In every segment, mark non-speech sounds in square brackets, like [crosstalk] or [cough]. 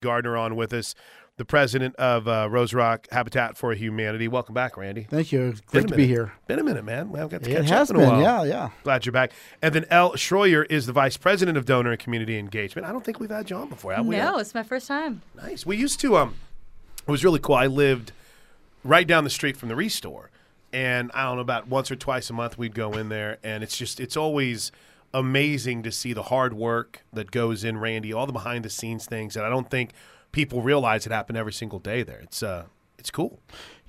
Gardner on with us, the president of uh, Rose Rock Habitat for Humanity. Welcome back, Randy. Thank you. Been Great to be here. Been a minute, man. We haven't got to It catch has up in a been. while. Yeah, yeah. Glad you're back. And then Elle Schroyer is the vice president of donor and community engagement. I don't think we've had you on before, have we? No, it's my first time. Nice. We used to. Um, it was really cool. I lived right down the street from the Restore, and I don't know about once or twice a month we'd go in there, and it's just it's always amazing to see the hard work that goes in, Randy, all the behind the scenes things that I don't think people realize it happen every single day there. It's uh, it's cool.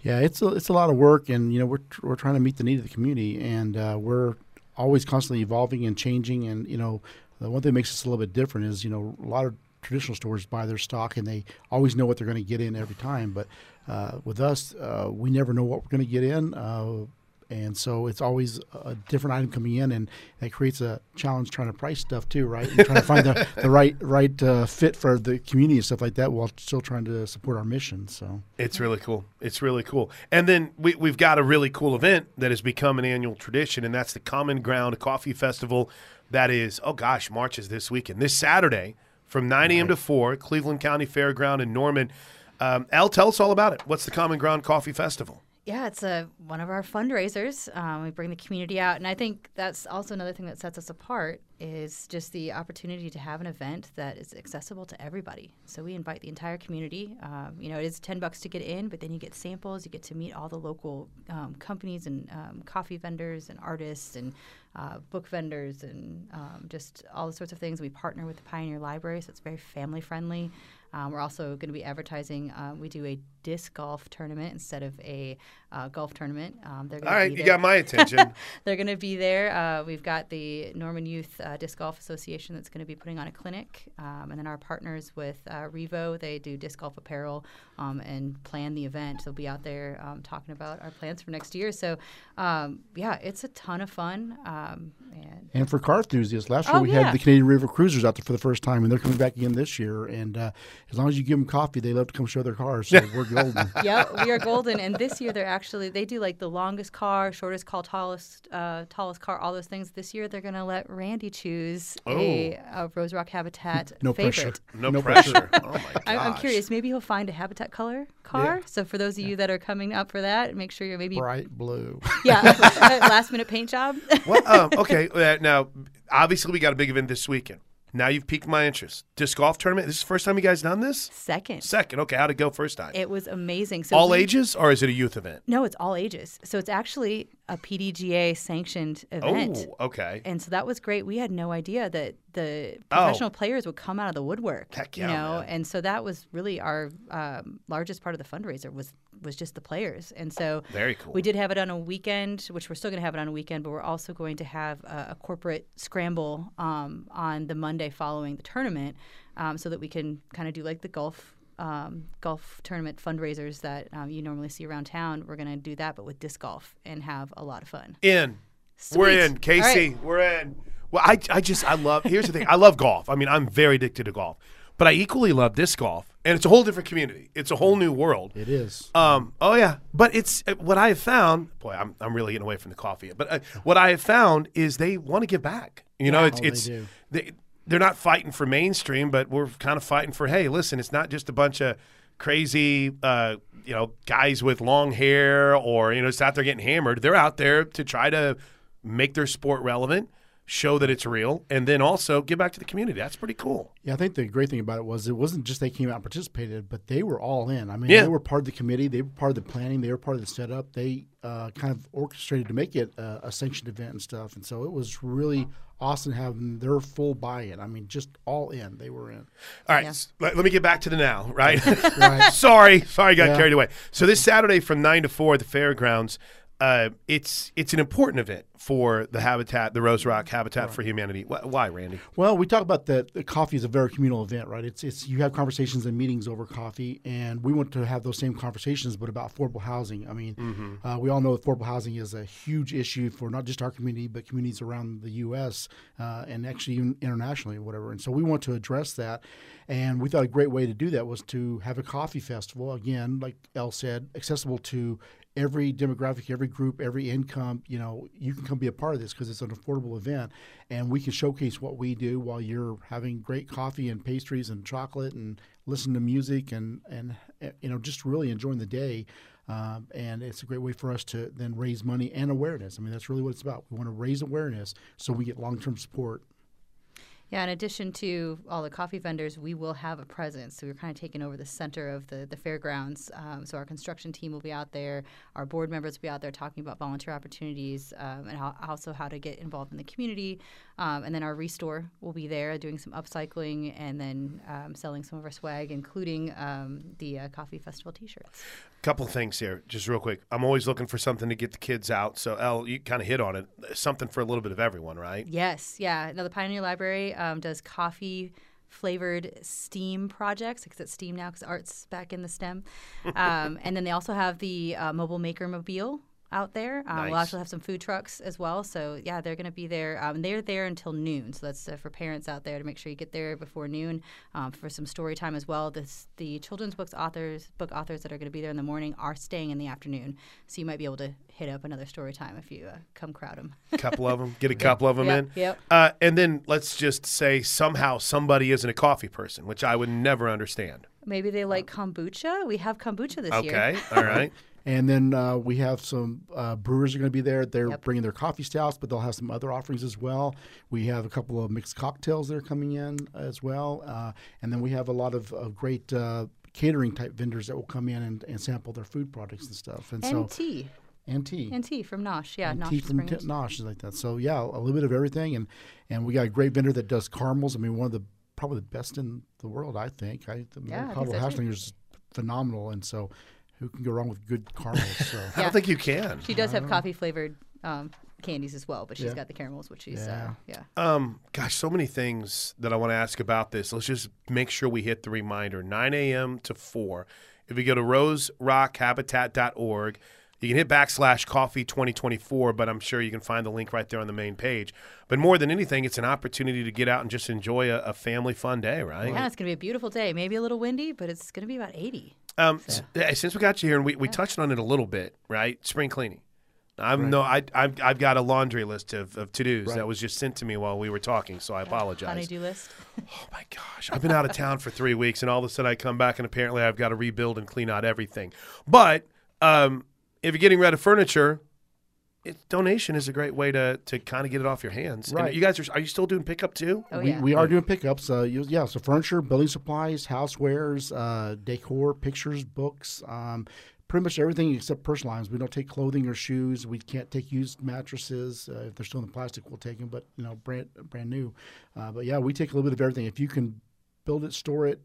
Yeah, it's a, it's a lot of work, and you know we're we're trying to meet the need of the community, and uh, we're always constantly evolving and changing. And you know, the one thing that makes us a little bit different is you know a lot of traditional stores buy their stock and they always know what they're going to get in every time. But uh, with us, uh, we never know what we're going to get in. Uh, and so it's always a different item coming in, and that creates a challenge trying to price stuff too, right? And trying to find the, [laughs] the right right uh, fit for the community and stuff like that, while still trying to support our mission. So It's really cool. It's really cool. And then we, we've got a really cool event that has become an annual tradition, and that's the Common Ground Coffee Festival. That is, oh gosh, March is this weekend. This Saturday from 9 a.m. to 4, Cleveland County Fairground in Norman. Um, Elle, tell us all about it. What's the Common Ground Coffee Festival? Yeah, it's a one of our fundraisers. Um, we bring the community out, and I think that's also another thing that sets us apart is just the opportunity to have an event that is accessible to everybody. So we invite the entire community. Um, you know, it is ten bucks to get in, but then you get samples. You get to meet all the local um, companies and um, coffee vendors and artists and uh, book vendors and um, just all the sorts of things. We partner with the Pioneer Library, so it's very family friendly. Um, we're also going to be advertising. Um, we do a disc golf tournament instead of a uh, golf tournament. Um, they're gonna All right, be you got my attention. [laughs] They're going to be there. Uh, we've got the Norman Youth uh, Disc Golf Association that's going to be putting on a clinic, um, and then our partners with uh, Revo, they do disc golf apparel um, and plan the event. They'll be out there um, talking about our plans for next year. So, um, yeah, it's a ton of fun. Um, and And for car enthusiasts, last year Oh, we yeah. had the Canadian River Cruisers out there for the first time, and they're coming back again this year. And uh, as long as you give them coffee, they love to come show their cars. So we're [laughs] golden. yeah, we are golden. And this year they're actually they do like the longest car, shortest car, tallest uh, tallest car, all those things. This year they're gonna let Randy choose a, a Rose Rock Habitat [laughs] No favorite. pressure. No, No pressure. oh my gosh. [laughs] I'm, I'm curious. Maybe he'll find a Habitat color car. Yeah. So for those of you that are coming up for that, make sure you're maybe Bright blue. [laughs] yeah [laughs] last minute paint job. Well, um, [laughs] okay. Uh, now, obviously, we got a big event this weekend. Now you've piqued my interest. Disc golf tournament. This is the first time you guys done this. Second, Second. Okay, how'd it go first time? it was amazing. So All we- ages, or is it a youth event? No, it's all ages. So it's actually a PDGA sanctioned event. Oh, okay. And so that was great. We had no idea that the Oh. professional players would come out of the woodwork. Heck yeah. you know, man. and so that was really our um, largest part of the fundraiser was was just the players. And so Very cool. we did have it on a weekend, which we're still going to have it on a weekend, but we're also going to have a, a corporate scramble um, on the Monday following the tournament, um, so that we can kind of do like the golf. Um, golf tournament fundraisers that um, you normally see around town. We're going to do that, but with disc golf and have a lot of fun. In. We're in. Casey, right. we're in. Well, I, I just, I love, here's the thing. I love golf. I mean, I'm very addicted to golf, but I equally love disc golf. And it's a whole different community. It's a whole new world. It is. Um, oh yeah, but it's uh, what I have found. Boy, I'm, I'm really getting away from the coffee. But uh, what I have found is they want to give back. You know, it's Oh, they it's do. they they're not fighting for mainstream, but we're kind of fighting for. Hey, listen, it's not just a bunch of crazy, uh, you know, guys with long hair or you know, just out there getting hammered. They're out there to try to make their sport relevant, show that it's real, and then also give back to the community. That's pretty cool. Yeah, I think the great thing about it was it wasn't just they came out and participated, but they were all in. I mean, Yeah. they were part of the committee, they were part of the planning, they were part of the setup. They uh, kind of orchestrated to make it a, a sanctioned event and stuff, and so it was really awesome having their full buy-in. I mean, just all in. They were in. All right, Yeah. let, let me get back to the now, right? [laughs] Right. [laughs] sorry, sorry, I got Yeah. carried away. So this Saturday from nine to four at the fairgrounds, uh, it's it's an important event for the Habitat, the Rose Rock Habitat for Humanity. Wh- Why, Randy? Well, we talk about that. The coffee is a very communal event, right? It's it's you have conversations and meetings over coffee, and we want to have those same conversations, but about affordable housing. I mean, uh, we all know affordable housing is a huge issue for not just our community, but communities around the U.S. Uh, and actually even internationally, or whatever. And so we want to address that, and we thought a great way to do that was to have a coffee festival. Again, like Elle said, accessible to every demographic, every group, every income. You know, you can come be a part of this because it's an affordable event, and we can showcase what we do while you're having great coffee and pastries and chocolate and listening to music and and uh, you know just really enjoying the day. Um, and it's a great way for us to then raise money and awareness. I mean, that's really what it's about. We want to raise awareness so we get long term support Yeah, in addition to all the coffee vendors, we will have a presence. So we're kind of taking over the center of the, the fairgrounds. Um, so our construction team will be out there. Our board members will be out there talking about volunteer opportunities um, and how, also how to get involved in the community. Um, and then our restore will be there doing some upcycling and then um, selling some of our swag, including um, the uh, Coffee Festival t-shirts. Couple things here, just real quick. I'm always looking for something to get the kids out. So, Elle, you kind of hit on it. Something for a little bit of everyone, right? Yes, yeah. Now the Pioneer Library um, does coffee flavored STEAM projects because it's STEAM now because art's back in the STEM. [laughs] Um, and then they also have the uh, mobile maker mobile out there. Um, We'll Nice. also have some food trucks as well. So yeah, they're going to be there. Um, they're there until noon. So that's uh, for parents out there to make sure you get there before noon um, for some story time as well. This, the children's books authors, book authors that are going to be there in the morning are staying in the afternoon. So you might be able to hit up another story time if you uh, come crowd them. [laughs] couple of them, get a couple of them Yep, in. yep. Uh, and then let's just say somehow somebody isn't a coffee person, which I would never understand. Maybe they like kombucha. We have kombucha this year. Okay, [laughs] all right. And then uh, we have some uh, brewers are going to be there. They're Yep. bringing their coffee stouts, but they'll have some other offerings as well. We have a couple of mixed cocktails that are coming in as well. Uh, and then we have a lot of, of great uh, catering type vendors that will come in and, and sample their food products and stuff. And, And so, tea. and tea. And tea from Nosh. Yeah, and Nosh tea from T-. Nosh, like that. So yeah, a little bit of everything, and and we got a great vendor that does caramels. I mean, one of the probably the best in the world, I think. I the Yeah, I think Colorado so, hash too. slinger is phenomenal, and so who can go wrong with good caramels? So [laughs] I don't think you can. She does have coffee flavored um, candies as well, but she's Yeah. got the caramels, which she's Yeah. uh, yeah. Um, gosh, so many things that I want to ask about this. Let's just make sure we hit the reminder 9 a.m. to 4. If you go to roserockhabitat.org, you can hit backslash coffee 2024, but I'm sure you can find the link right there on the main page. But more than anything, it's an opportunity to get out and just enjoy a, a family fun day, right? Yeah, it's gonna be a beautiful day. Maybe a little windy, but it's gonna be about 80. Um, s- since we got you here, and we, we touched on it a little bit, right? Spring cleaning. I'm no, I, I've, I've got a laundry list of, of to dos that was just sent to me while we were talking, so I apologize. Honeydew list. [laughs] Oh my gosh, I've been out of town for three weeks, and all of a sudden I come back, and apparently I've got to rebuild and clean out everything. But um, if you're getting rid of furniture, it, donation is a great way to to kind of get it off your hands. And Right. you guys are are you still doing pickup too? Oh we, yeah. we are doing pickups. Uh, you- yeah, so furniture, building supplies, housewares, uh, decor, pictures, books, um, pretty much everything except personal items. We don't take clothing or shoes. We can't take used mattresses. Uh, if they're still in the plastic, we'll take them, but you know, brand brand new. Uh, but yeah, we take a little bit of everything. If you can build it, store it,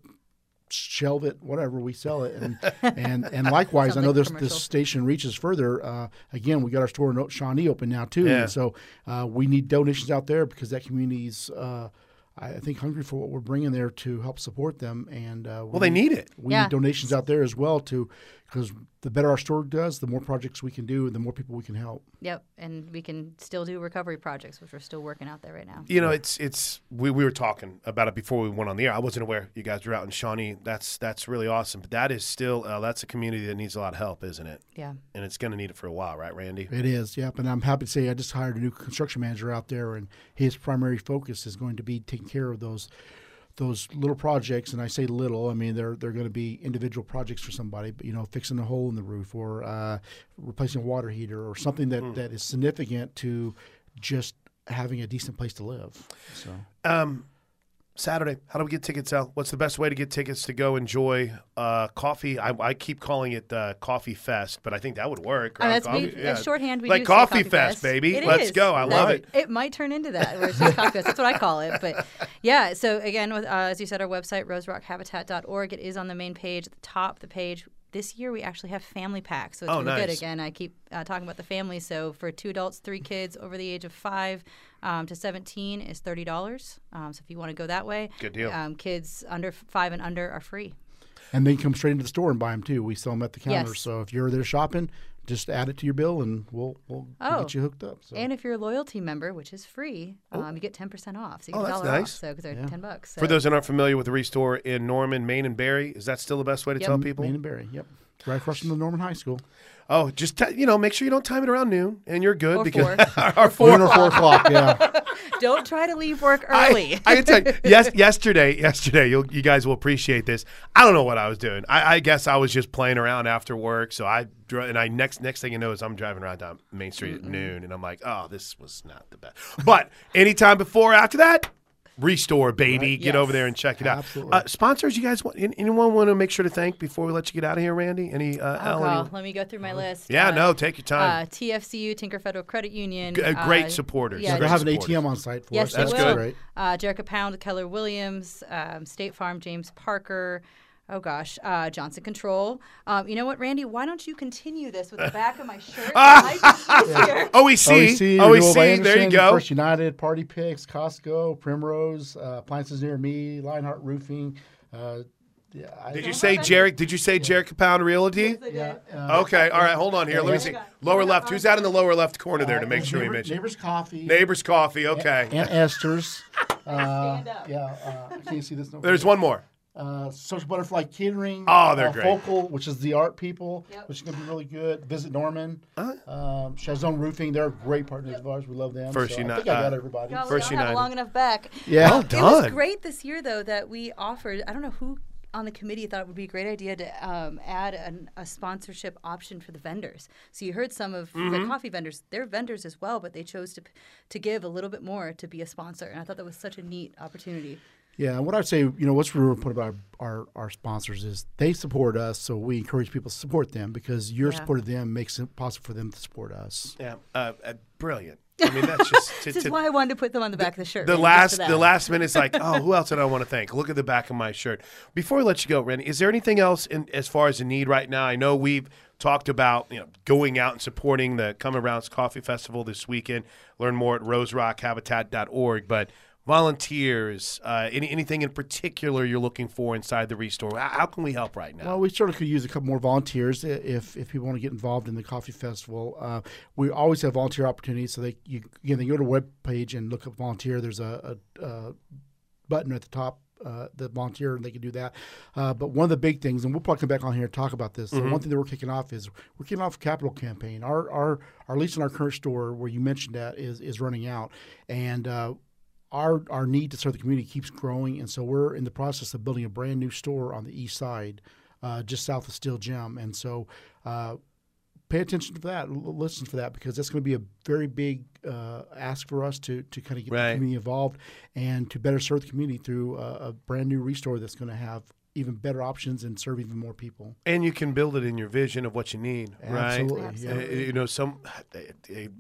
shelve it, whatever, we sell it. And [laughs] and and likewise, I know this commercial. this station reaches further. Uh, again, we got our store in Shawnee open now too, Yeah. and so uh, we need donations out there because that community's. Uh, I I think hungry for what we're bringing there to help support them, and uh, Well, they need it. we Yeah. need donations out there as well to because the better our store does, the more projects we can do, and the more people we can help. Yep, and we can still do recovery projects, which we're still working out there right now. You know, it's it's we, we were talking about it before we went on the air. I wasn't aware you guys were out in Shawnee. That's that's really awesome. But that is still uh, that's a community that needs a lot of help, isn't it? Yeah. And it's going to need it for a while, right, Randy? It is, yep. And I'm happy to say I just hired a new construction manager out there, and his primary focus is going to be taking care of those those little projects. And I say little, I mean they're they're going to be individual projects for somebody, but you know, fixing a hole in the roof or uh, replacing a water heater or something that, that is significant to just having a decent place to live. So Um, Saturday, how do we get tickets out? What's the best way to get tickets to go enjoy uh, coffee? I, I keep calling it uh, Coffee Fest, but I think that would work. Oh, that's Coffee- we, that's shorthand. We like Coffee, Coffee Fest, baby. It Let's is. go. I That- love it. It might turn into that. Where it's just Coffee Fest. That's what I call it. But yeah, so again, with, uh, as you said, our website, roserockhabitat.org, it is on the main page. At the top of the page, this year we actually have family packs. So it's Oh, really good. Again, I keep uh, talking about the family. So for two adults, three kids over the age of five um, to 17 is $30. Um, so if you want to go that way, Good deal. Um, kids under five and under are free. and they come straight into the store and buy them too. We sell them at the counter. Yes. So if you're there shopping, just add it to your bill, and we'll we'll, we'll Oh. get you hooked up. So. And if you're a loyalty member, which is free, um, you get 10% off. So you Oh, get a that's nice. off. So because they're 10 bucks. So. For those that aren't familiar with the Restore in Norman, Main, and Berry, is that still the best way to Yep. tell people? Main and Berry, yep. Right across from the Norman High School. Oh, just t- you know, make sure you don't time it around noon, and you're good Or because four. [laughs] or four. Noon or four o'clock. [laughs] Yeah. Don't try to leave work early. I, I can tell you, [laughs] yes, yesterday, yesterday, you'll, you guys will appreciate this. I don't know what I was doing. I, I guess I was just playing around after work. So I dro- and I next next thing you know is I'm driving around down Main Street at noon, and I'm like, oh, this was not the best. But anytime before or after that. Restore, baby. Get Yes. over there and check it out. Absolutely. Uh, sponsors, you guys want anyone want to make sure to thank before we let you get out of here, Randy? Any? Uh, Oh, Elle, any- Let me go through my list. Yeah, Uh, no, take your time. Uh, TFCU, Tinker Federal Credit Union. G- uh, great uh, supporters. Yeah, They'll Great have an. ATM on site for Yes, us. they That's will. good. Great. Uh, Jerica Pound, Keller Williams, um, State Farm, James Parker. Oh gosh, uh, Johnson Control. Um, you know what, Randy? Why don't you continue this with the [laughs] back of my shirt? I like this here. OEC, OEC, OEC, there you go. First United, Party Picks, Costco, Primrose, uh, Appliances Near Me, Lionheart Roofing. Uh, yeah, I, Did you say Jarek? Did you say Jarek Pound Realty? Yeah, uh, Okay, all right, hold on here. Let me see. Lower left. Who's out in the lower left corner there to make sure we Neighbor- mention? Neighbors Coffee. Neighbors Coffee. Okay. Aunt Esther's. [laughs] Uh, Stand up. yeah, uh, I can't see this. No There's one more. Uh, Social Butterfly Catering. Oh, they're uh, great. Focal, which is the art people, Yep. which is going to be really good. Visit Norman. Uh-huh. Um, Chazon Roofing, they're great partners of ours. We love them. First so Uni- I think I got uh, everybody. God, we First don't have United. long enough back. Yeah. Well It was great this year, though, that we offered. I don't know who on the committee thought it would be a great idea to um, add an, a sponsorship option for the vendors. So you heard some of Mm-hmm. the coffee vendors; they're vendors as well, but they chose to to give a little bit more to be a sponsor, and I thought that was such a neat opportunity. Yeah, and what I'd say, you know, what's really important about our, our, our sponsors is they support us, so we encourage people to support them because your Yeah. support of them makes it possible for them to support us. Yeah, uh, uh, brilliant. I mean, that's just [laughs] to, This is to- why I wanted to put them on the back of the shirt. the last the last minute is like, [laughs] oh, who else did I want to thank? Look at the back of my shirt. Before we let you go, Randy, is there anything else in as far as a need right now? I know we've talked about you know going out and supporting the Common Ground Coffee Festival this weekend. Learn more at roserockhabitat.org. But volunteers, uh, any, anything in particular you're looking for inside the Restore? How, how can we help right now? Well, we certainly could use a couple more volunteers if, if people want to get involved in the coffee festival. Uh, we always have volunteer opportunities, so they you again they go to the web page and look up volunteer. There's a, a, a button at the top. Uh, the volunteer and they can do that. Uh, but one of the big things, and we'll probably come back on here and talk about this. The one thing that we're kicking off is we're kicking off a capital campaign. Our our our lease in our current store, where you mentioned that, is is running out, and uh, our our need to serve the community keeps growing, and so we're in the process of building a brand new store on the east side, uh, just south of Steel Gem, and so. Uh, Pay attention to that. Listen for that because that's going to be a very big uh, ask for us to, to kind of get Right. the community involved and to better serve the community through a, a brand new restore that's going to have even better options and serve even more people. And you can build it in your vision of what you need, right? Absolutely, Uh, yeah. You know, some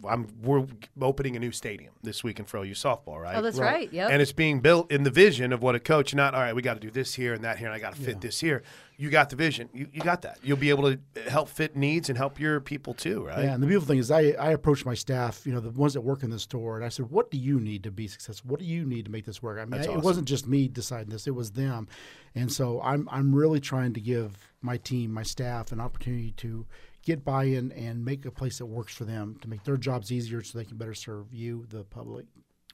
I'm we're opening a new stadium this weekend for OU softball, right? Oh, that's right. yeah. And it's being built in the vision of what a coach, not all right, we got to do this here and that here, and I got to fit this here. You got the vision. You, you got that. You'll be able to help fit needs and help your people too, right? Yeah, and the beautiful thing is, I, I approach my staff, you know, the ones that work in the store, and I said, "What do you need to be successful? What do you need to make this work?" I mean, I- awesome. it wasn't just me deciding this; it was them, and so I'm I'm really trying to give my team, my staff, an opportunity to get buy-in and make a place that works for them to make their jobs easier, so they can better serve you, the public.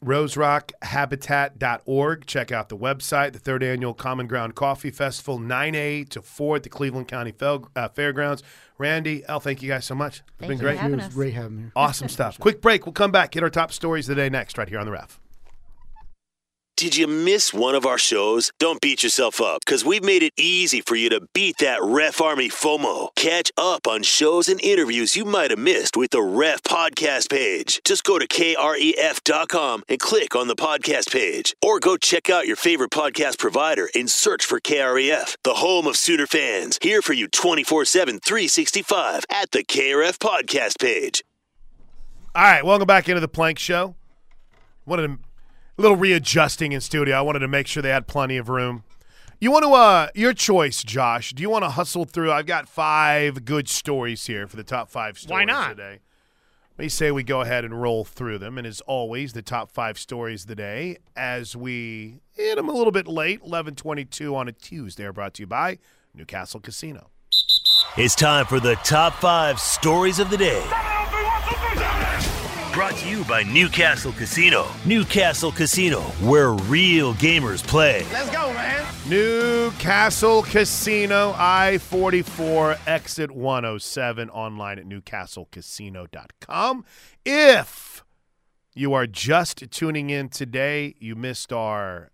roserockhabitat.org. Check out the website, the third annual Common Ground Coffee Festival, 9A to 4 at the Cleveland County Fel- uh, Fairgrounds. Randy, Elle, thank you guys so much. It's Thank been great. having it was us. great having you. Awesome stuff. Quick break. We'll come back. Get our top stories of the day next, right here on the ref. Did you miss one of our shows? Don't beat yourself up because we've made it easy for you to beat that Ref Army FOMO. Catch up on shows and interviews you might have missed with the Ref podcast page. Just go to kref.com and click on the podcast page. Or go check out your favorite podcast provider and search for KREF, the home of Sooner fans. Here for you 24 7, 365 at the KREF podcast page. All right, welcome back into the Plank Show. Wanted to, little readjusting in studio. I wanted to make sure they had plenty of room. You want to, uh, your choice, Josh. Do you want to hustle through? I've got five good stories here for the top five stories Why not? today. Let me say we go ahead and roll through them. And as always, the top five stories of the day as we hit them a little bit late, 1122 on a Tuesday, are brought to you by Newcastle Casino. It's time for the top five stories of the day. Brought to you by Newcastle Casino. Newcastle Casino, where real gamers play. Let's go, man. Newcastle Casino, I 44, exit 107, online at newcastlecasino.com. If you are just tuning in today, you missed our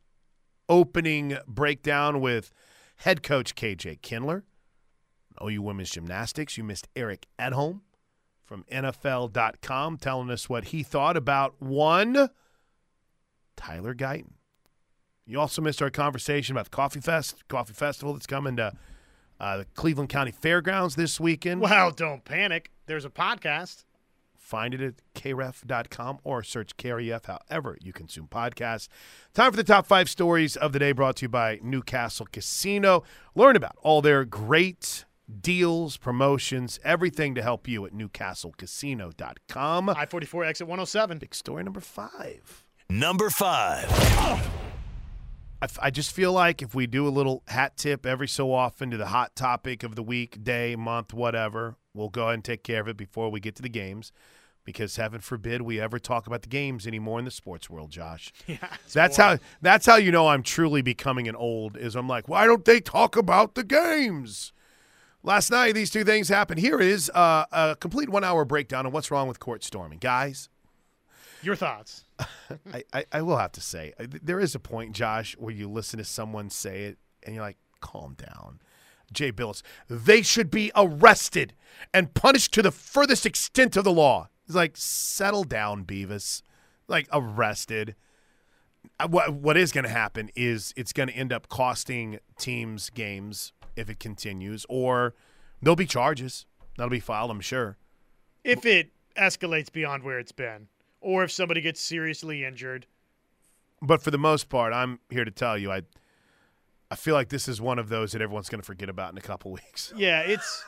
opening breakdown with head coach KJ Kindler, oh, OU Women's Gymnastics. You missed Eric Edholm from NFL.com telling us what he thought about one Tyler Guyton. You also missed our conversation about the Coffee Fest, Coffee Festival that's coming to uh, the Cleveland County Fairgrounds this weekend. Well, don't panic. There's a podcast. Find it at kref.com or search KREF however you consume podcasts. Time for the top five stories of the day brought to you by Newcastle Casino. Learn about all their great deals, promotions, everything to help you at newcastlecasino.com. I 44 exit 107. Big story number five. Number five. I, f- I just feel like if we do a little hat tip every so often to the hot topic of the week, day, month, whatever, we'll go ahead and take care of it before we get to the games. Because heaven forbid we ever talk about the games anymore in the sports world, Josh. [laughs] Yeah, That's how that's how you know I'm truly becoming an old is I'm like, why don't they talk about the games? Last night these two things happened. Here is uh, a complete one hour breakdown of what's wrong with court storming. Guys, Your thoughts. [laughs] I, I, I will have to say, uh, there is a point, Josh, where you listen to someone say it and you're like, calm down. Jay Bilas, they should be arrested and punished to the furthest extent of the law. He's like, settle down, Beavis. Like, arrested. What, what is going to happen is it's going to end up costing teams games if it continues, or there'll be charges that'll be filed, I'm sure. If it escalates beyond where it's been, or if somebody gets seriously injured. but for the most part, I'm here to tell you, I, I feel like this is one of those that everyone's going to forget about in a couple [laughs] weeks. Yeah, it's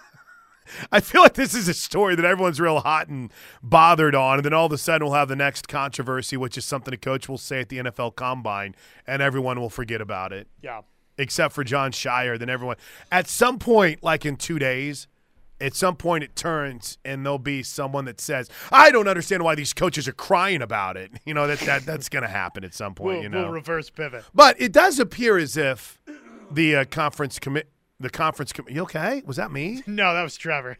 [laughs] I feel like this is a story that everyone's real hot and bothered on, and then all of a sudden we'll have the next controversy, which is something a coach will say at the NFL Combine, and everyone will forget about it, yeah. except for Jon Scheyer. Then everyone, at some point, like in two days. At some point, it turns, and there'll be someone that says, "I don't understand why these coaches are crying about it." [laughs] You know that, that that's going to happen at some point. We'll, you know, we'll reverse pivot. But it does appear as if the uh, conference commit the conference commit. You okay? Was that me? [laughs] No, that was Trevor.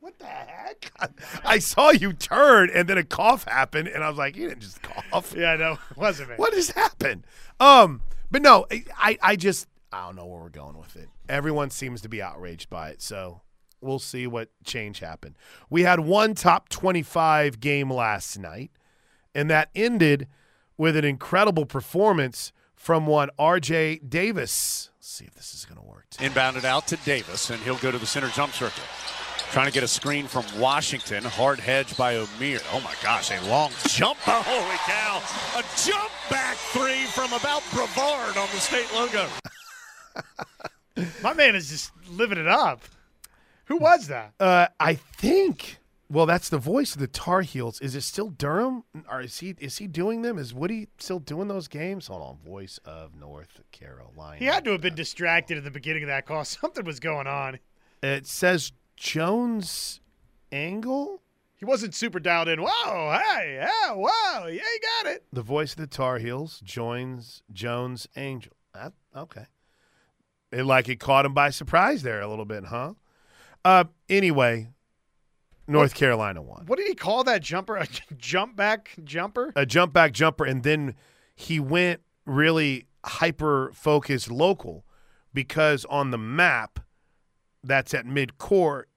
What the heck? [laughs] I saw you turn and then a cough happened, and I was like, you didn't just cough. Yeah, no, it wasn't me. What has happened? Um, but no, I I just I don't know where we're going with it. Everyone seems to be outraged by it, so we'll see what change happened. We had one top twenty-five game last night, and that ended with an incredible performance from one R.J. Davis. Let's see if this is going to work. Inbounded out to Davis, and he'll go to the center jump circle. Trying to get a screen from Washington. Hard hedge by O'Meara. Oh my gosh, a long jump. Oh, holy cow. A jump back three from about Brevard on the state logo. [laughs] My man is just living it up. Who was that? Uh, I think. Well, that's the voice of the Tar Heels. Is it still Durham, or is he is he doing them? Is Woody still doing those games? Hold on, voice of North Carolina. He had to have been distracted at the beginning of that call. [laughs] Something was going on. It says Jones Angell, He wasn't super dialed in. Whoa, hey, yeah, whoa, yeah, you got it. the voice of the Tar Heels, joins Jones Angell. That, okay, it like it caught him by surprise there a little bit, huh? Uh, anyway, North Carolina won. What did he call that jumper? [laughs] A jump back jumper? a jump back jumper, and then he went really hyper focused local because on the map that's at mid court,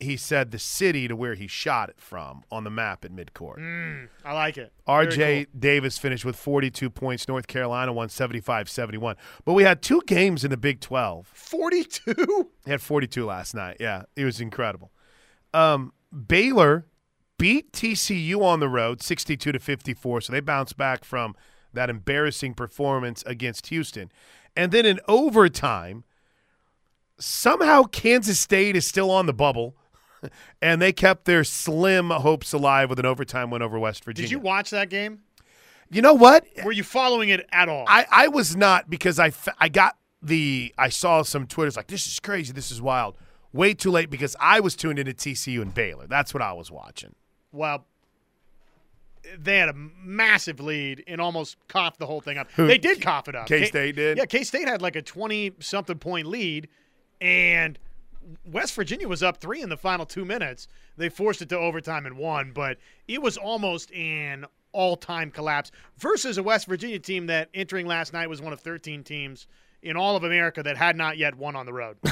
he said the city to where he shot it from on the map at mid court. Mm, I like it. RJ Davis finished with 42 points. North Carolina won 75 71. But we had two games in the Big 12. 42? He had 42 last night. Yeah, it was incredible. Um, Baylor beat TCU on the road 62 to 54, so they bounced back from that embarrassing performance against Houston. And then in overtime, somehow Kansas State is still on the bubble. [laughs] And they kept their slim hopes alive with an overtime win over West Virginia. Did you watch that game? You know what? Were you following it at all? I, I was not because I, I got the I saw some Twitters like this is crazy, this is wild. Way too late because I was tuned into TCU and Baylor. That's what I was watching. well, they had a massive lead and almost coughed the whole thing up. They did cough it up. K-State did? Yeah, K State had like a 20 something point lead, and West Virginia was up three in the final two minutes. They forced it to overtime and won, but it was almost an all time collapse versus a West Virginia team that entering last night was one of 13 teams in all of America that had not yet won on the road. [laughs]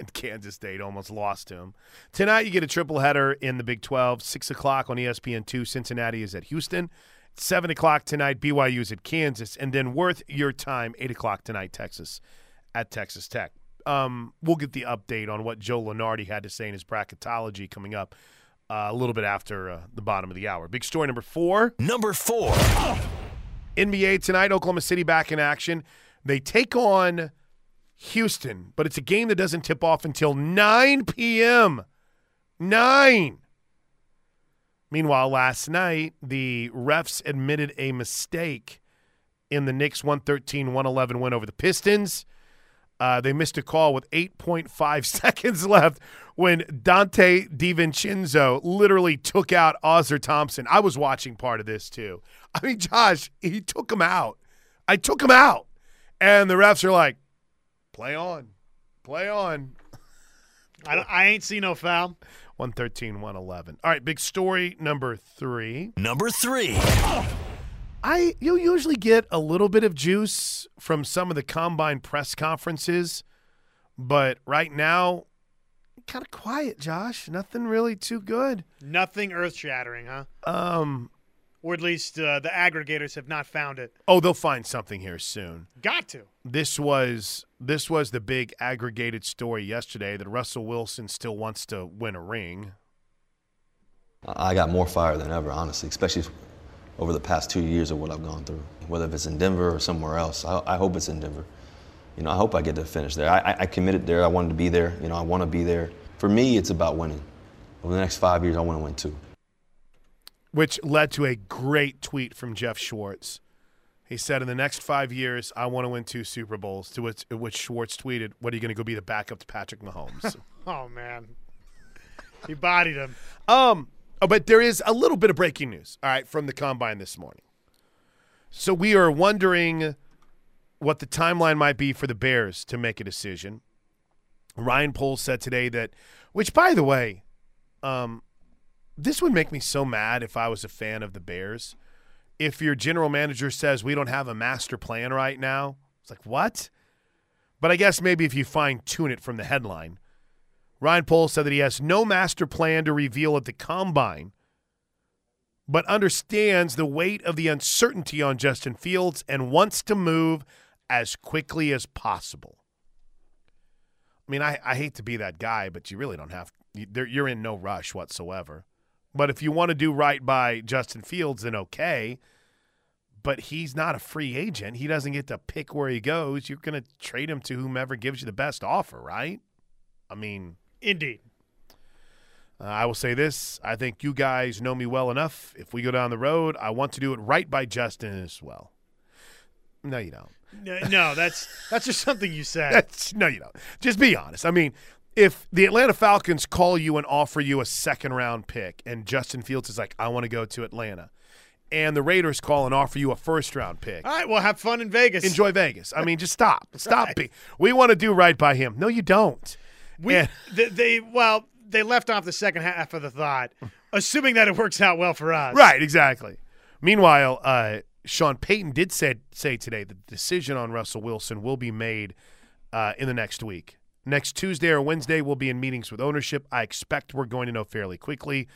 and [laughs] Kansas State almost lost to him. Tonight, you get a triple header in the Big 12. 6 o'clock on E ESPN2. Cincinnati is at Houston. 7 o'clock tonight, BYU is at Kansas. And then worth your time, 8 o'clock tonight, Texas at Texas Tech. Um, we'll get the update on what Joe Lunardi had to say in his bracketology coming up uh, a little bit after uh, the bottom of the hour. Big story number four. Number four. NBA tonight, Oklahoma City back in action. They take on Houston, but it's a game that doesn't tip off until 9 p.m. 9. Meanwhile, last night, the refs admitted a mistake in the Knicks 113 111 win over the Pistons. Uh, they missed a call with 8.5 [laughs] seconds left when Donte DiVincenzo literally took out Ausar Thompson. I was watching part of this too. I mean, Josh, he took him out. I took him out. And the refs are like, play on, play on. I, I ain't see no foul. 113, 111. All right, big story number three. Number three. I you usually get a little bit of juice from some of the combine press conferences, but right now, kind of quiet, Josh. Nothing really too good. Nothing earth shattering, huh? Um, Or at least uh, the aggregators have not found it. oh, they'll find something here soon. Got to. This was this was the big aggregated story yesterday that Russell Wilson still wants to win a ring. I got more fire than ever, honestly, especially over the past two years of what I've gone through. Whether if it's in Denver or somewhere else, I, I hope it's in Denver. You know, I hope I get to finish there. I, I, I committed there. I wanted to be there. You know, I want to be there. For me, it's about winning. Over the next five years, I want to win too. Which led to a great tweet from Jeff Schwartz. He said, "In the next five years, I want to win two Super Bowls." To which, which Schwartz tweeted, "What are you going to go be the backup to Patrick Mahomes?" [laughs] Oh, man. He bodied him. um, oh, but there is a little bit of breaking news. All right, from the combine this morning. So we are wondering what the timeline might be for the Bears to make a decision. Ryan Poles said today that, which by the way, um, this would make me so mad if I was a fan of the Bears. If your general manager says we don't have a master plan right now, it's like, what? But I guess maybe if you fine tune it from the headline, Ryan Poles said that he has no master plan to reveal at the combine, but understands the weight of the uncertainty on Justin Fields and wants to move as quickly as possible. I mean, I, I hate to be that guy, but you really don't have. you- You're in no rush whatsoever. But if you want to do right by Justin Fields, then okay. But he's not a free agent. He doesn't get to pick where he goes. You're going to trade him to whomever gives you the best offer, right? I mean, Indeed. uh, I will say this. I think you guys know me well enough. If we go down the road, I want to do it right by Justin as well. No, you don't. No, no, that's [laughs] that's just something you said. That's, no, you don't. Just be honest. I mean, if the Atlanta Falcons call you and offer you a second round pick, and Justin Fields is like, I want to go to Atlanta, and the Raiders call and offer you a first round pick, All right, well, have fun in Vegas. enjoy Vegas. I mean, just stop. [laughs] Stop. Be, we want to do right by him. No, you don't. We, And- [laughs] they, they well, they left off the second half of the thought, [laughs] assuming that it works out well for us. Right, exactly. Meanwhile, uh, Sean Payton did say, say today that the decision on Russell Wilson will be made uh, in the next week. Next Tuesday or Wednesday, we'll be in meetings with ownership. I expect we're going to know fairly quickly.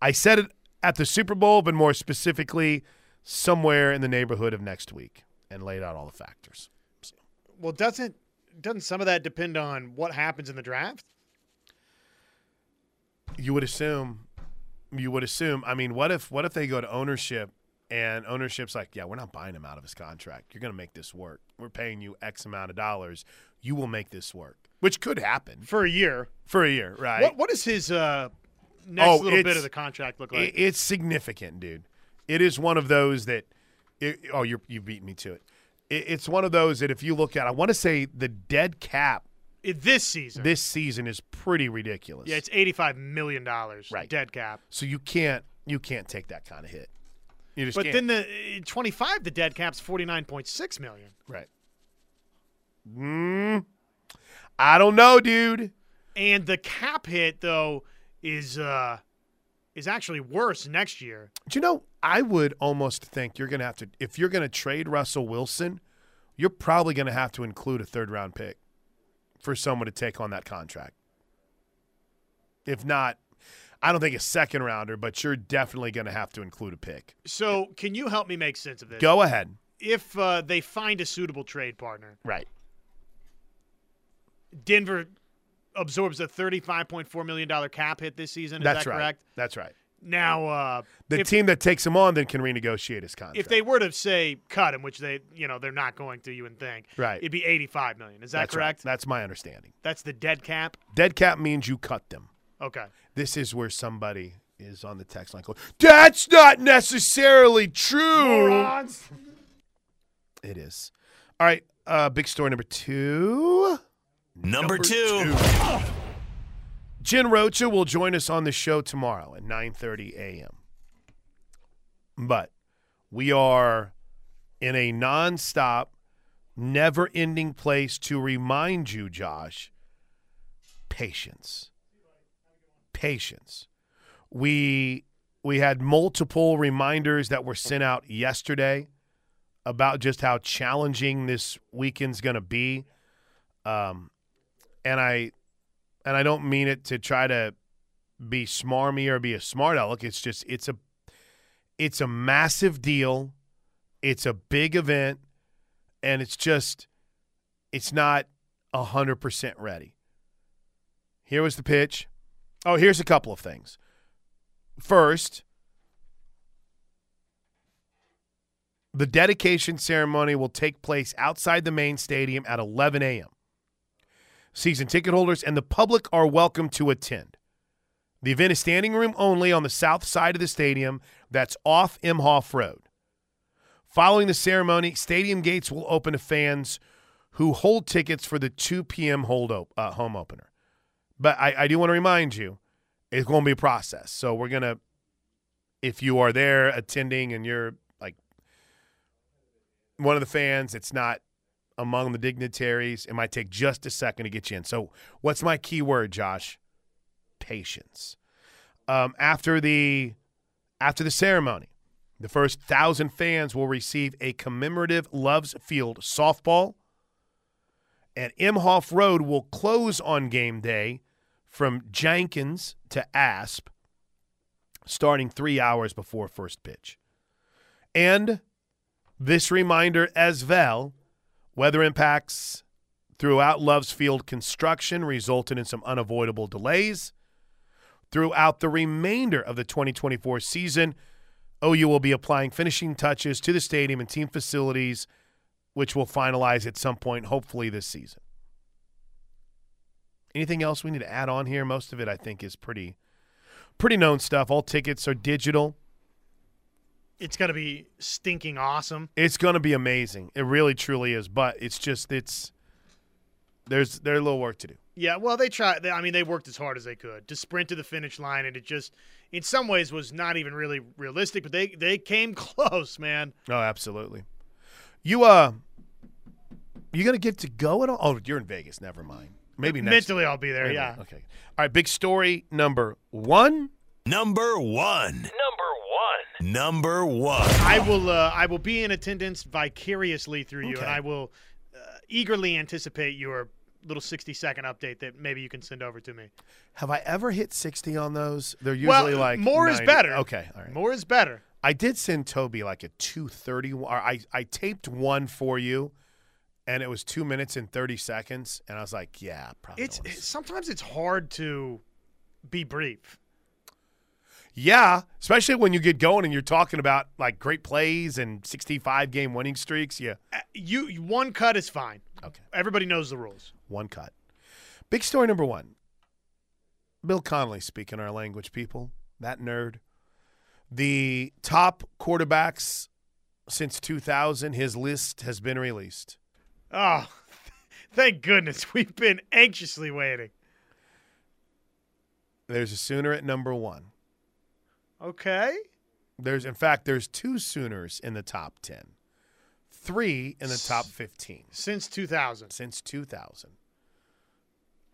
I said it at the Super Bowl, but more specifically, somewhere in the neighborhood of next week, and laid out all the factors. Well, doesn't doesn't some of that depend on what happens in the draft? You would assume, you would assume. I mean, what if what if they go to ownership and ownership's like, yeah, we're not buying him out of his contract. You're going to make this work. We're paying you X amount of dollars. You will make this work, which could happen For a year. for a year, right? What what does his uh, next Oh, little bit of the contract look like? it's significant, dude. It is one of those that. It, oh, you you beat me to it. it. It's one of those that if you look at, I want to say the dead cap In this season. this season is pretty ridiculous. yeah, it's eighty five million dollars Right. dead cap. So you can't You can't take that kind of hit. You just But can't. then the 25, the dead cap's 49.6 million. right. Mm, I don't know, dude. And the cap hit though is uh is actually worse next year. Do you know? I would almost think you're going to have to, if you're going to trade Russell Wilson, you're probably going to have to include a third round pick for someone to take on that contract. If not, I don't think a second rounder, but you're definitely going to have to include a pick. So, can you help me make sense of this? Go ahead. If uh, they find a suitable trade partner, Right. Denver absorbs a $35.4 million cap hit this season. Is That's that right. correct? That's right. Now, uh, The if, team that takes him on then can renegotiate his contract. if they were to say cut him, which they, you know, they're not going to, you would think, Right. it'd be 85 million. Is that That's right. correct? That's my understanding. That's the dead cap. Dead cap means you cut them. Okay. This is where somebody is on the text line. going, That's not necessarily true. It is. All right. Uh, big story number two. Number, two. Jen Rocha will join us on the show tomorrow at 9:30 a.m. But we are in a nonstop, never-ending place to remind you, Josh, patience. Patience. We we had multiple reminders that were sent out yesterday about just how challenging this weekend's going to be. Um, and I and I don't mean it to try to be smarmy or be a smart aleck. It's just it's a it's a massive deal. It's a big event, and it's just it's not hundred percent ready. Here was the pitch. Oh, here's a couple of things. First, the dedication ceremony will take place outside the main stadium at 11 a.m. Season ticket holders and the public are welcome to attend. The event is standing room only on the south side of the stadium that's off Imhoff Road. Following the ceremony, stadium gates will open to fans who hold tickets for the 2 p.m. hold op- uh, home opener. But I, I do want to remind you, it's going to be a process. So we're going to, if you are there attending and you're like one of the fans, it's not among the dignitaries. It might take just a second to get you in. So, what's my key word, Josh? Patience. Um, after the after the ceremony, the first thousand fans will receive a commemorative Loves Field softball, and Imhoff Road will close on game day from Jenkins to Asp, starting three hours before first pitch. And this reminder as well Weather impacts throughout Love's Field construction resulted in some unavoidable delays. Throughout the remainder of the 2024 season, OU will be applying finishing touches to the stadium and team facilities, which will finalize at some point, hopefully this season. Anything else we need to add on here? Most of it, I think, is pretty, pretty known stuff. All tickets are digital. It's going to be stinking awesome. It's going to be amazing. It really, truly is. But it's just it's there's there's a little work to do. Yeah, well, they tried. They, I mean, they worked as hard as they could to sprint to the finish line, and it just, in some ways, was not even really realistic. But they they came [laughs] close, man. Oh, absolutely. You uh, you gonna get to go at all? Oh, you're in Vegas. Never mind. Maybe next. Mentally, I'll be there. maybe. Yeah. Okay. All right. Big story number one. Number one. Number one. Number one. I will. Uh, I will be in attendance vicariously through you, Okay. and I will uh, eagerly anticipate your little sixty-second update that maybe you can send over to me. Have I ever hit 60 on those? They're usually well, like more is better. Okay. All right. More is better. I did send Toby like a 230. Or I I taped one for you, and it was two minutes and 30 seconds, and I was like, yeah, probably. It's don't wanna it- sometimes it's hard to be brief. Yeah, especially when you get going and you're talking about like great plays and 65 game winning streaks. Yeah. Uh, You you- one cut is fine. Okay. Everybody knows the rules. One cut. Big story number one. Bill Connelly speaking our language, people. That nerd. The top quarterbacks since 2000, his list has been released. Oh, [laughs] thank goodness. [laughs] We've been anxiously waiting. There's a Sooner at number one. Okay. There's, in fact, there's two Sooners in the top ten, three in the top fifteen Since 2000. since 2000.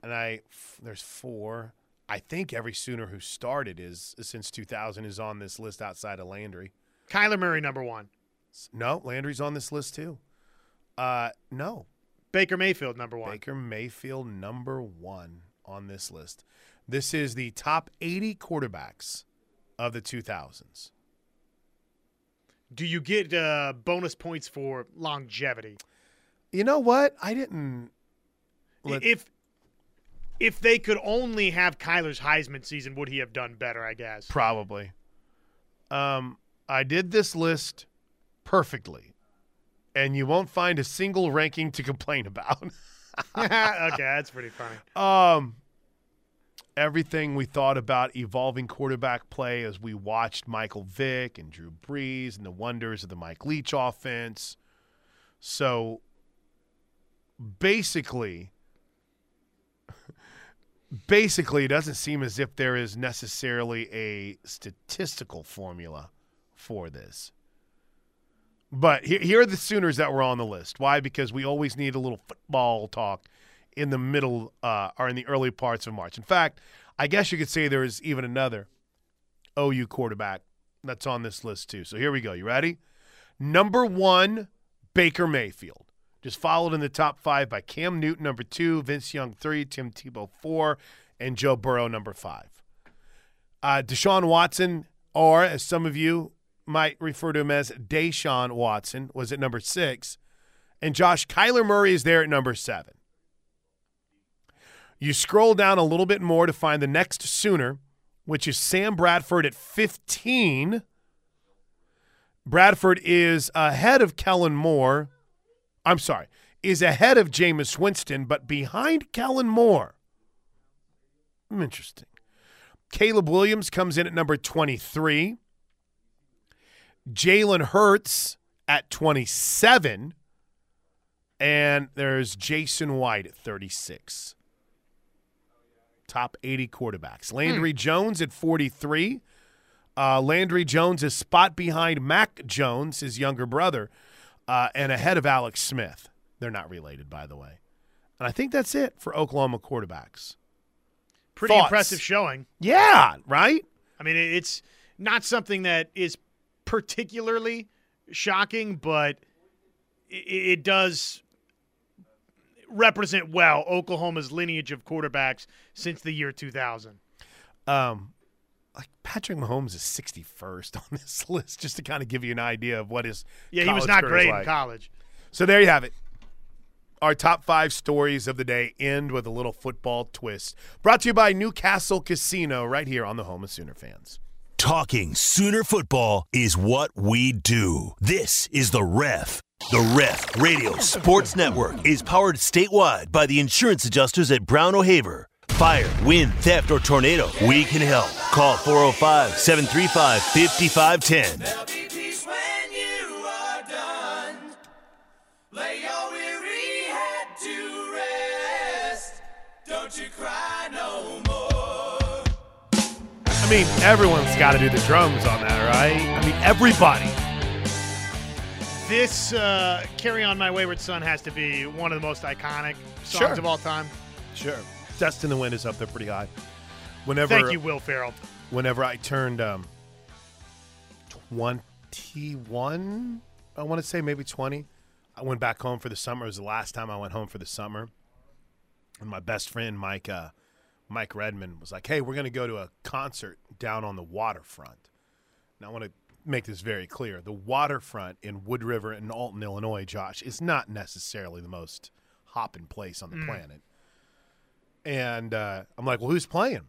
And I, f- there's four. I think every Sooner who started is since 2000 is on this list outside of Landry. Kyler Murray, number one. No, Landry's on this list too. Uh, no, Baker Mayfield, number one. Baker Mayfield number one on this list. This is the top 80 quarterbacks of the 2000s. Do you get uh, bonus points for longevity? You know what? I didn't. Let- if if they could only have Kyler's Heisman season, would he have done better? I guess. Probably. Um, I did this list perfectly, and you won't find a single ranking to complain about. [laughs] [laughs] okay, that's pretty funny. um, everything we thought about evolving quarterback play as we watched Michael Vick and Drew Brees and the wonders of the Mike Leach offense. So basically, [laughs] basically, it doesn't seem as if there is necessarily a statistical formula for this. But here, are the Sooners that were on the list. Why? Because we always need a little football talk in the middle uh, or in the early parts of March. In fact, I guess you could say there is even another OU quarterback that's on this list too. So here we go. You ready? Number one, Baker Mayfield. Just followed in the top five by Cam Newton, number two, Vince Young, three, Tim Tebow, four, and Joe Burrow, number five. Uh, Deshaun Watson, or as some of you might refer to him as Deshaun Watson, was at number six. And Josh Kyler Murray is there at number seven. You scroll down a little bit more to find the next Sooner, which is Sam Bradford at 15. Bradford is ahead of Kellen Moore. I'm sorry, is ahead of Jameis Winston, but behind Kellen Moore. Hmm, Interesting. Caleb Williams comes in at number 23. Jalen Hurts at 27. And there's Jason White at 36. Top 80 quarterbacks. Landry Jones at 43. Uh, Landry Jones is spot behind Mac Jones, his younger brother, uh, and ahead of Alex Smith. They're not related, by the way. And I think that's it for Oklahoma quarterbacks. Pretty Thoughts? impressive showing. Yeah, right? I mean, it's not something that is particularly shocking, but it does represent well Oklahoma's lineage of quarterbacks since the year 2000. Um, like Patrick Mahomes is 61st [laughs] on this list, just to kind of give you an idea of what his Yeah, he was not career great like. in college. So there you have it. Our top five stories of the day end with a little football twist. Brought to you by Newcastle Casino, right here on the home of Sooner fans. Talking Sooner football is what we do. This is The Ref. The Ref Radio Sports Network is powered statewide by the insurance adjusters at Brown O'Haver. Fire, wind, theft, or tornado, we can help. Call 405 735 5510. I mean, everyone's got to do the drums on that, right? I mean, everybody. This uh, "Carry On My Wayward Son" has to be one of the most iconic songs Sure. of all time. Sure. Dust in the Wind is up there pretty high. Whenever, Thank you, Will Ferrell. whenever I turned um, 21, I want to say maybe 20, I went back home for the summer. It was the last time I went home for the summer. And my best friend, Mike, uh, Mike Redmond, was like, hey, we're going to go to a concert down on the waterfront. And I want to make this very clear. The waterfront in Wood River and Alton, Illinois, Josh, is not necessarily the most hopping place on the planet. And uh, I'm like, well, who's playing?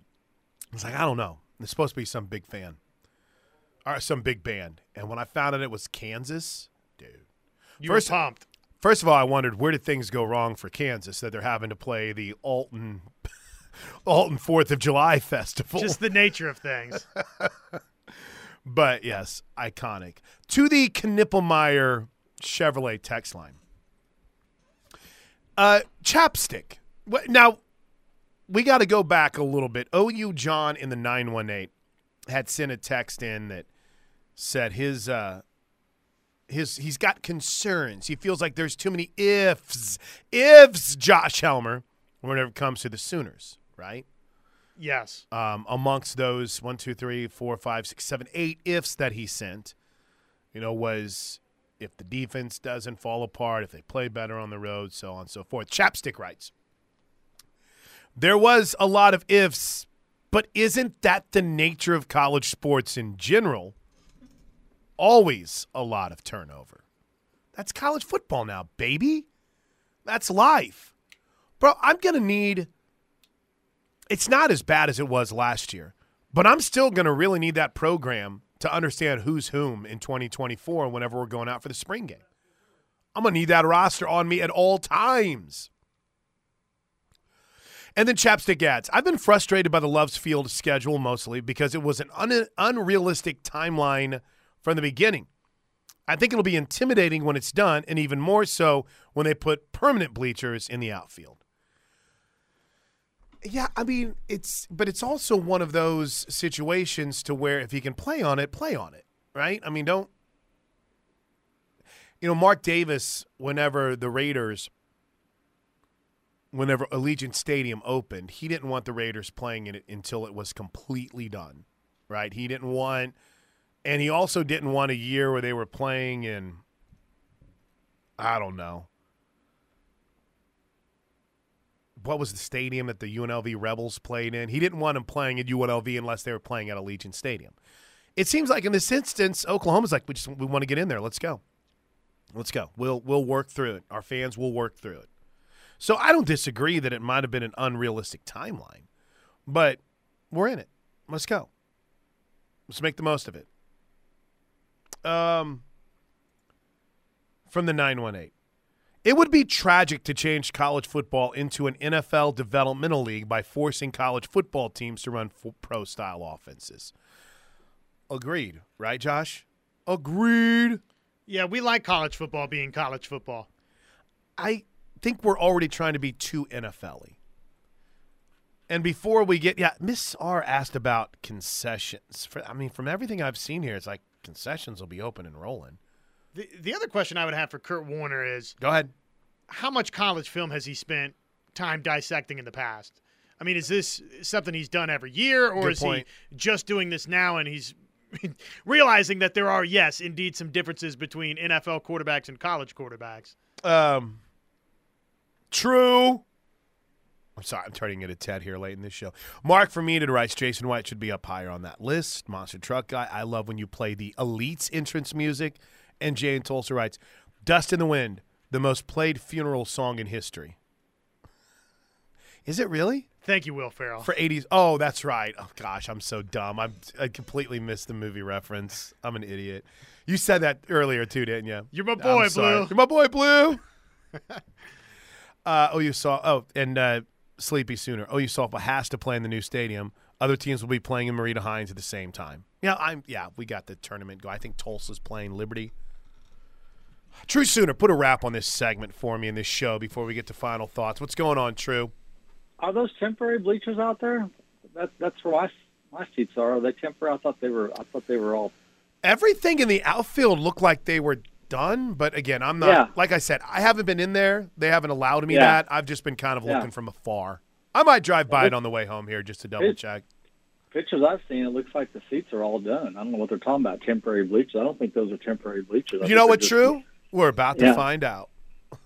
I was like, I don't know. It's supposed to be some big fan or some big band. And when I found out it was Kansas, dude. You First- were pumped. First of all, I wondered where did things go wrong for Kansas that they're having to play the Alton [laughs] Alton Fourth of July festival. Just the nature of things. [laughs] but yes, iconic. To the Knippelmeyer Chevrolet text line. Uh, chapstick. Now, we got to go back a little bit. OU John in the 918 had sent a text in that said his uh, his he's got concerns. He feels like there's too many ifs, ifs. Josh Helmer, whenever it comes to the Sooners, right? Yes. Um, amongst those one, two, three, four, five, six, seven, eight ifs that he sent, you know, was if the defense doesn't fall apart, if they play better on the road, so on and so forth. Chapstick writes. There was a lot of ifs, but isn't that the nature of college sports in general? Always a lot of turnover. That's college football now, baby. That's life. Bro, I'm going to need. It's not as bad as it was last year, but I'm still going to really need that program to understand who's whom in 2024 whenever we're going out for the spring game. I'm going to need that roster on me at all times. And then Chapstick ads. I've been frustrated by the Love's Field schedule mostly because it was an un- unrealistic timeline from the beginning. I think it'll be intimidating when it's done, and even more so when they put permanent bleachers in the outfield. Yeah, I mean, it's, but it's also one of those situations to where if you can play on it, play on it, right? I mean, don't, you know, Mark Davis, whenever the Raiders whenever Allegiant Stadium opened, he didn't want the Raiders playing in it until it was completely done. Right? He didn't want and he also didn't want a year where they were playing in I don't know. What was the stadium that the UNLV Rebels played in? He didn't want them playing at UNLV unless they were playing at Allegiant Stadium. It seems like in this instance, Oklahoma's like we just we want to get in there. Let's go. Let's go. We'll we'll work through it. Our fans will work through it. So I don't disagree that it might have been an unrealistic timeline, but we're in it. Let's go. Let's make the most of it. Um, from the 918. It would be tragic to change college football into an NFL developmental league by forcing college football teams to run pro style offenses. Agreed, right, Josh? Agreed. Yeah, we like college football being college football. I think we're already trying to be too NFL y. And before we get, yeah, Miss R asked about concessions. For, I mean, from everything I've seen here, it's like concessions will be open and rolling. The, the other question I would have for Kurt Warner is Go ahead. How much college film has he spent time dissecting in the past? I mean, is this something he's done every year, or Good is point. he just doing this now and he's [laughs] realizing that there are, yes, indeed, some differences between NFL quarterbacks and college quarterbacks? Um, true. I'm sorry, I'm turning it a Ted here late in this show. Mark for from Enid writes Jason White should be up higher on that list. Monster Truck Guy. I love when you play the Elites entrance music. And Jane Tulsa writes Dust in the Wind, the most played funeral song in history. Is it really? Thank you, Will Ferrell. For 80s. Oh, that's right. Oh, gosh, I'm so dumb. I'm, I completely missed the movie reference. I'm an idiot. You said that earlier, too, didn't you? You're my I'm boy, sorry. Blue. You're my boy, Blue. [laughs] uh, oh, you saw. Oh, and uh, Sleepy Sooner. Oh, you saw has to play in the new stadium. Other teams will be playing in Marita Hynes at the same time. Yeah, I'm. Yeah, we got the tournament go. I think Tulsa's playing Liberty. True Sooner, put a wrap on this segment for me in this show before we get to final thoughts. What's going on, True? Are those temporary bleachers out there? That, that's where my my seats are. Are they temporary? I thought they were. I thought they were all. Everything in the outfield looked like they were done, but again, I'm not. Yeah. Like I said, I haven't been in there. They haven't allowed me Yeah. that. I've just been kind of Yeah. looking from afar. I might drive by Yeah, it on the way home here just to double it- check. Pictures I've seen, it looks like the seats are all done. I don't know what they're talking about. Temporary bleachers. I don't think those are temporary bleachers. I You know what, True? We're about to Yeah. find out. [laughs]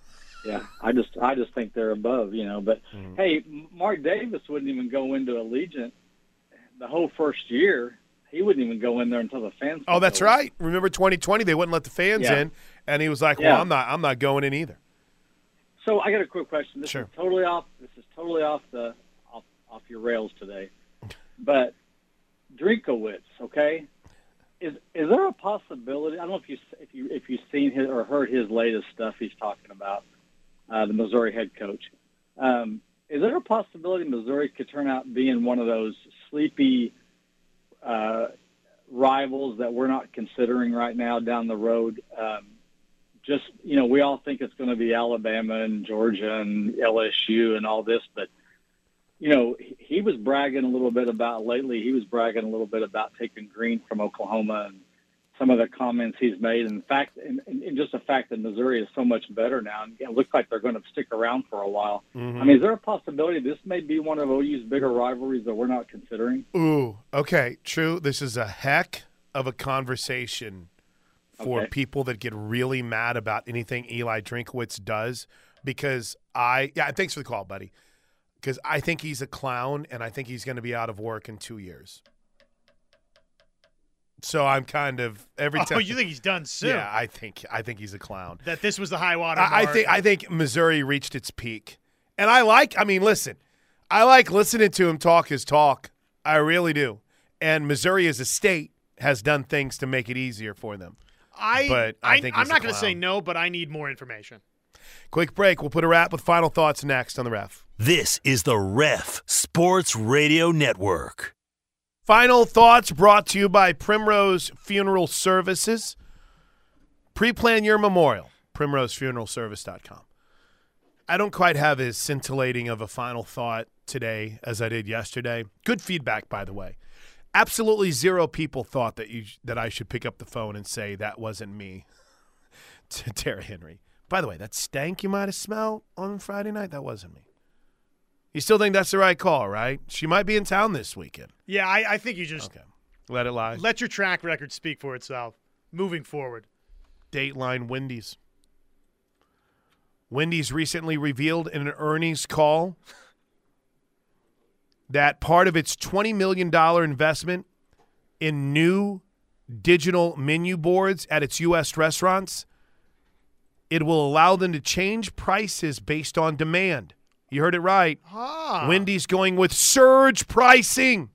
Yeah, I just I just think they're above, you know. But Mm-hmm. hey, Mark Davis wouldn't even go into Allegiant the whole first year. He wouldn't even go in there until the fans. Oh, that's right. Remember 2020? They wouldn't let the fans Yeah. in, and he was like, "Well, Yeah. I'm not. I'm not going in either." So I got a quick question. This Sure. is totally off. This is totally off the off, off your rails today. [laughs] But Drinkwitz, okay, is is there a possibility? I don't know if you if you if you've seen his or heard his latest stuff he's talking about, uh, the Missouri head coach. Um, is there a possibility Missouri could turn out being one of those sleepy uh, rivals that we're not considering right now down the road? Um, just you know, we all think it's going to be Alabama and Georgia and LSU and all this, but you know, he- was bragging a little bit about lately. He was bragging a little bit about taking Green from Oklahoma and some of the comments he's made. In fact, and, and just the fact that Missouri is so much better now, and it looks like they're going to stick around for a while. Mm-hmm. I mean, is there a possibility this may be one of OU's bigger rivalries that we're not considering? Ooh, okay, true. This is a heck of a conversation for Okay. people that get really mad about anything Eli Drinkwitz does because I yeah, thanks for the call, buddy. Because I think he's a clown and I think he's going to be out of work in two years. So I'm kind of every time. Oh, time. you think he's done soon? Yeah, I think I think he's a clown. that this was the high water. I, I think I think Missouri reached its peak, and I like. I mean, listen, I like listening to him talk his talk. I really do. And Missouri as a state has done things to make it easier for them. I, but I think I'm not going to say no, but I need more information. Quick break. We'll put a wrap with final thoughts next on the ref. This is the Ref Sports Radio Network. Final thoughts brought to you by Primrose Funeral Services. Pre-plan your memorial. PrimroseFuneralService.com. I don't quite have as scintillating of a final thought today as I did yesterday. Good feedback, by the way. Absolutely zero people thought that you that I should pick up the phone and say that wasn't me [laughs] to Tara Henry. By the way, that stank you might have smelled on Friday night, that wasn't me. You still think that's the right call, right? She might be in town this weekend. Yeah, I, I think you just Okay. Let it lie. let your track record speak for itself. Moving forward, Dateline Wendy's. Wendy's recently revealed in an earnings call that part of its $20 million investment in new digital menu boards at its U.S. restaurants, it will allow them to change prices based on demand. You heard it right. ah, Wendy's going with surge pricing.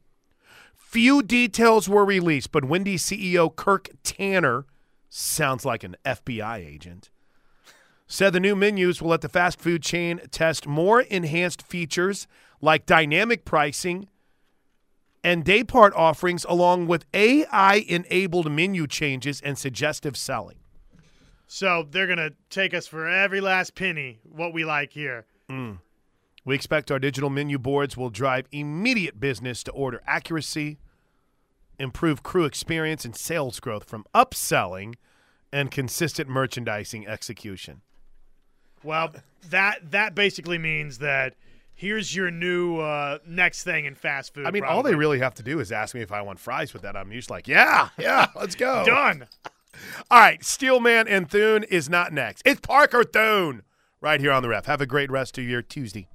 Few details were released, but Wendy's CEO Kirk Tanner sounds like an FBI agent. Said the new menus will let the fast food chain test more enhanced features like dynamic pricing and day part offerings, along with AI enabled menu changes and suggestive selling. so they're gonna take us for every last penny. What we like here. We expect our digital menu boards will drive immediate business to order accuracy, improve crew experience, and sales growth from upselling and consistent merchandising execution. Well, that that basically means that here's your new uh, next thing in fast food. I mean, all they really have to do is ask me if I want fries with that. I'm usually like, yeah, yeah, let's go. [laughs] done. [laughs] All right, Steelman and Thune is not next. It's Parker Thune right here on the ref. Have a great rest of your Tuesday.